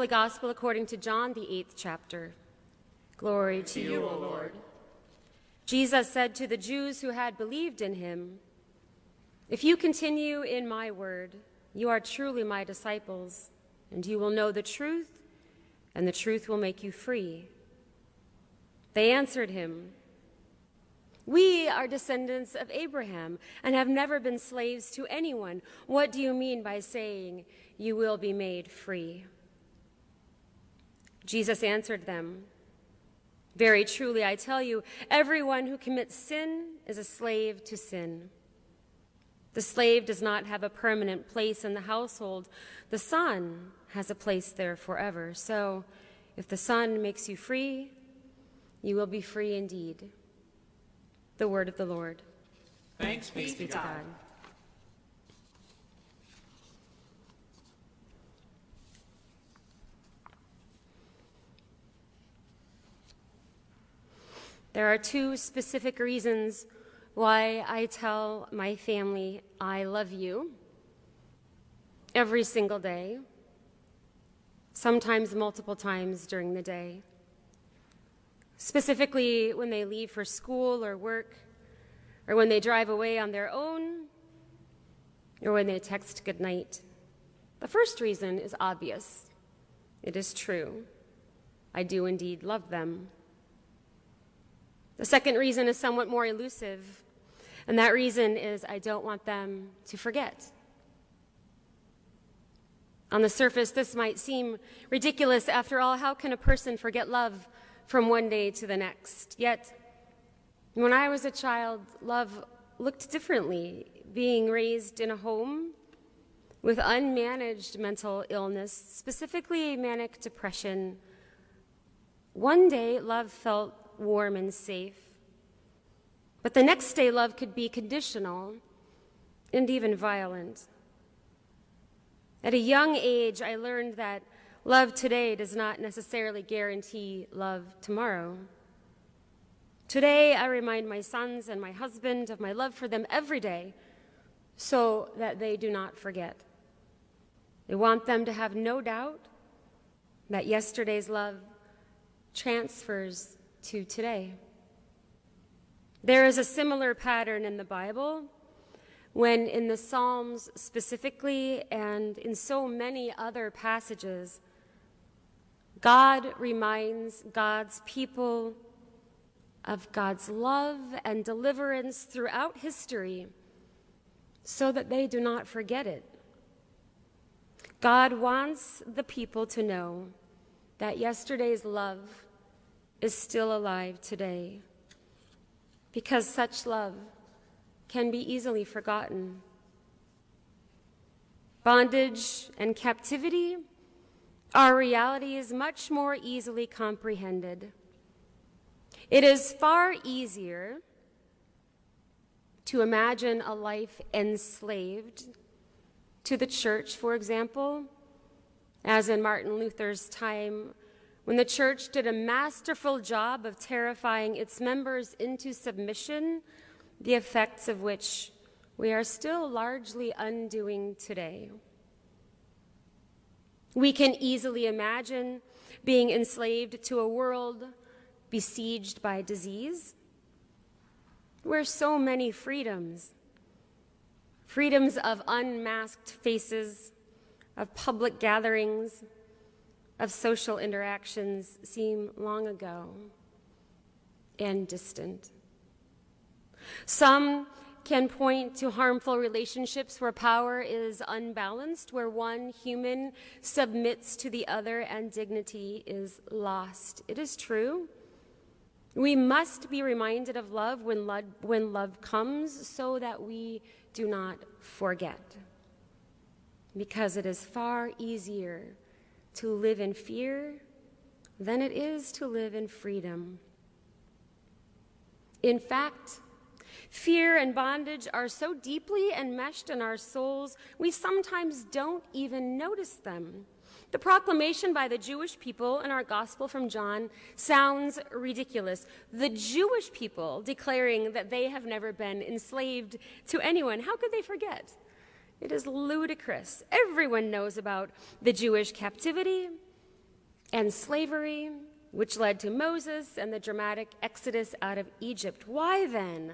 Holy Gospel according to John, the eighth chapter. Glory to you, O Lord. Jesus said to the Jews who had believed in him, If you continue in my word, you are truly my disciples, and you will know the truth, and the truth will make you free. They answered him, We are descendants of Abraham and have never been slaves to anyone. What do you mean by saying you will be made free? Jesus answered them, Very truly, I tell you, everyone who commits sin is a slave to sin. The slave does not have a permanent place in the household, the son has a place there forever. So, if the son makes you free, you will be free indeed. The word of the Lord. Thanks be, to God. There are two specific reasons why I tell my family I love you every single day, sometimes multiple times during the day. Specifically, when they leave for school or work, or when they drive away on their own, or when they text goodnight. The first reason is obvious. It is true. I do indeed love them. The second reason is somewhat more elusive, and that reason is I don't want them to forget. On the surface, this might seem ridiculous. After all, how can a person forget love from one day to the next? Yet, when I was a child, love looked differently. Being raised in a home with unmanaged mental illness, specifically manic depression, one day love felt warm and safe. But the next day, love could be conditional and even violent. At a young age, I learned that love today does not necessarily guarantee love tomorrow. Today, I remind my sons and my husband of my love for them every day so that they do not forget. I want them to have no doubt that yesterday's love transfers to today. There is a similar pattern in the Bible when, in the Psalms specifically, and in so many other passages, God reminds God's people of God's love and deliverance throughout history so that they do not forget it. God wants the people to know that yesterday's love is still alive today because such love can be easily forgotten. Bondage and captivity are realities much more easily comprehended. It is far easier to imagine a life enslaved to the church, for example, as in Martin Luther's time when the church did a masterful job of terrifying its members into submission, the effects of which we are still largely undoing today. We can easily imagine being enslaved to a world besieged by disease, where so many freedoms, freedoms of unmasked faces, of public gatherings, of social interactions seem long ago and distant. Some can point to harmful relationships where power is unbalanced, where one human submits to the other and dignity is lost. It is true. We must be reminded of love when, love when love comes so that we do not forget. Because it is far easier to live in fear than it is to live in freedom. In fact, fear and bondage are so deeply enmeshed in our souls, we sometimes don't even notice them. The proclamation by the Jewish people in our gospel from John sounds ridiculous. The Jewish people declaring that they have never been enslaved to anyone. How could they forget? It is ludicrous. Everyone knows about the Jewish captivity, and slavery, which led to Moses and the dramatic exodus out of Egypt. Why then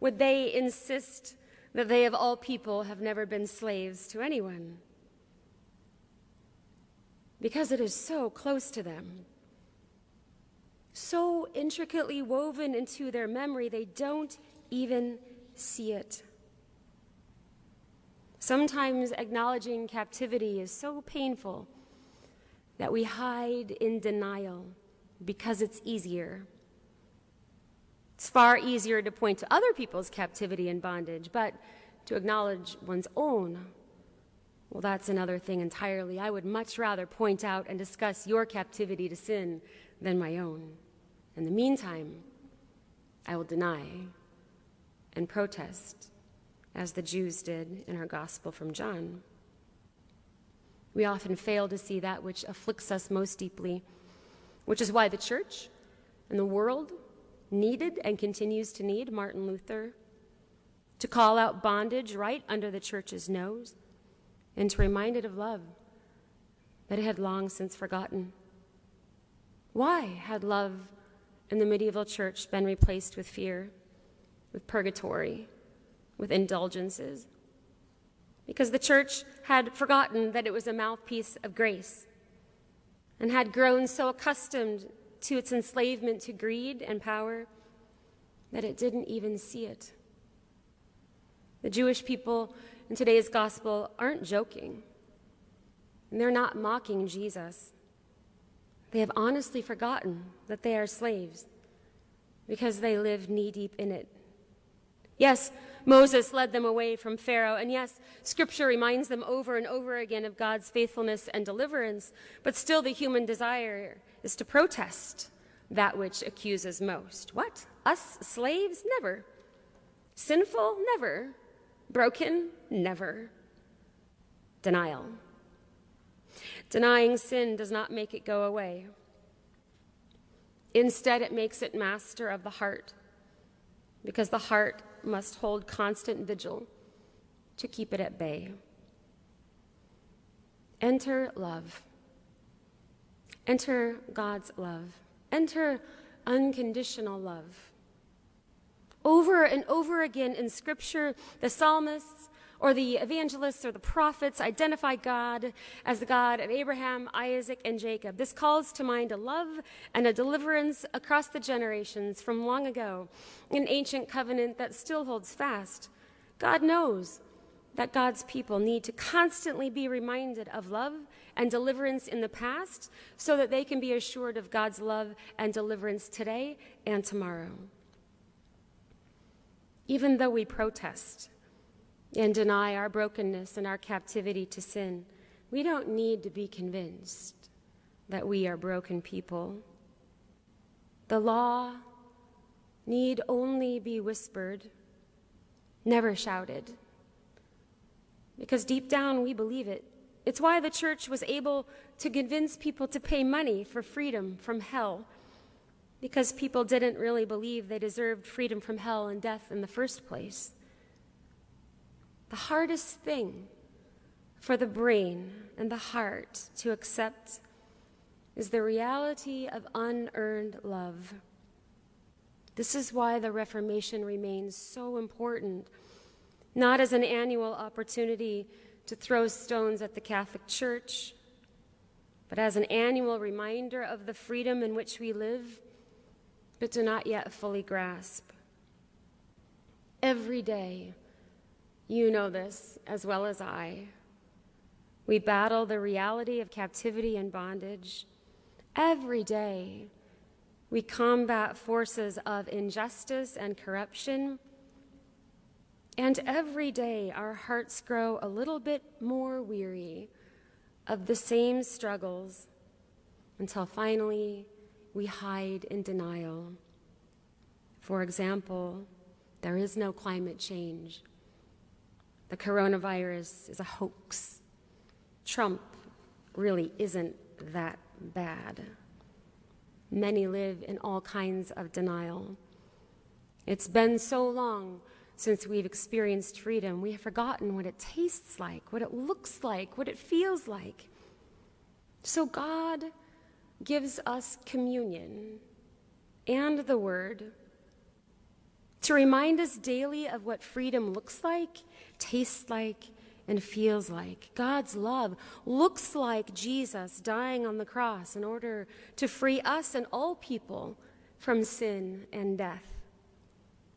would they insist that they, of all people, have never been slaves to anyone? Because it is so close to them, so intricately woven into their memory, they don't even see it. Sometimes acknowledging captivity is so painful that we hide in denial because it's easier. It's far easier to point to other people's captivity and bondage, but to acknowledge one's own, well, that's another thing entirely. I would much rather point out and discuss your captivity to sin than my own. In the meantime, I will deny and protest, as the Jews did in our gospel from John. We often fail to see that which afflicts us most deeply, which is why the church and the world needed and continues to need Martin Luther to call out bondage right under the church's nose and to remind it of love that it had long since forgotten. Why had love in the medieval church been replaced with fear, with purgatory, with indulgences? Because the church had forgotten that it was a mouthpiece of grace and had grown so accustomed to its enslavement to greed and power that it didn't even see it. The Jewish people in today's gospel aren't joking, and they're not mocking Jesus. They have honestly forgotten that they are slaves because they live knee deep in it. Yes, Moses led them away from Pharaoh, and yes, Scripture reminds them over and over again of God's faithfulness and deliverance, but still the human desire is to protest that which accuses most. What? Us slaves? Never. Sinful? Never. Broken? Never. Denial. Denying sin does not make it go away. Instead, it makes it master of the heart, because the heart must hold constant vigil to keep it at bay. Enter love. Enter God's love. Enter unconditional love. Over and over again in Scripture, the psalmists or the evangelists or the prophets identify God as the God of Abraham, Isaac, and Jacob. This calls to mind a love and a deliverance across the generations from long ago, an ancient covenant that still holds fast. God knows that God's people need to constantly be reminded of love and deliverance in the past so that they can be assured of God's love and deliverance today and tomorrow. Even though we protest and deny our brokenness and our captivity to sin, we don't need to be convinced that we are broken people. The law need only be whispered, never shouted. Because deep down we believe it. It's why the church was able to convince people to pay money for freedom from hell because people didn't really believe they deserved freedom from hell and death in the first place. The hardest thing for the brain and the heart to accept is the reality of unearned love. This is why the Reformation remains so important, not as an annual opportunity to throw stones at the Catholic Church, but as an annual reminder of the freedom in which we live but do not yet fully grasp. Every day, you know this as well as I. We battle the reality of captivity and bondage. Every day, we combat forces of injustice and corruption. And every day, our hearts grow a little bit more weary of the same struggles until finally we hide in denial. For example, there is no climate change. The coronavirus is a hoax. Trump really isn't that bad. Many live in all kinds of denial. It's been so long since we've experienced freedom, we have forgotten what it tastes like, what it looks like, what it feels like. So God gives us communion and the Word to remind us daily of what freedom looks like, tastes like, and feels like. God's love looks like Jesus dying on the cross in order to free us and all people from sin and death.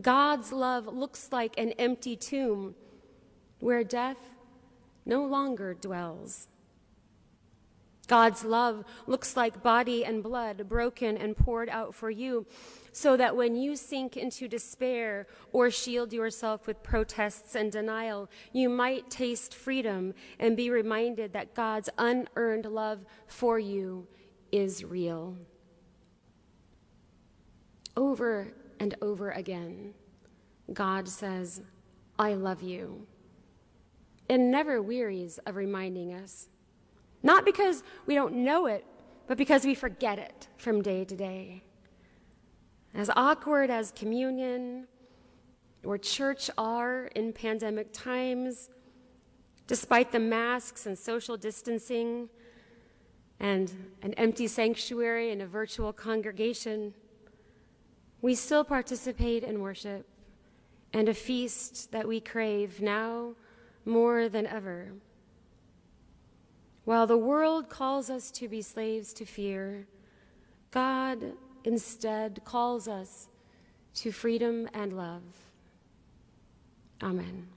God's love looks like an empty tomb where death no longer dwells. God's love looks like body and blood broken and poured out for you, so that when you sink into despair or shield yourself with protests and denial, you might taste freedom and be reminded that God's unearned love for you is real. Over and over again, God says, I love you, and never wearies of reminding us. Not because we don't know it, but because we forget it from day to day. As awkward as communion or church are in pandemic times, despite the masks and social distancing and an empty sanctuary and a virtual congregation, we still participate in worship and a feast that we crave now more than ever. While the world calls us to be slaves to fear, God instead calls us to freedom and love. Amen.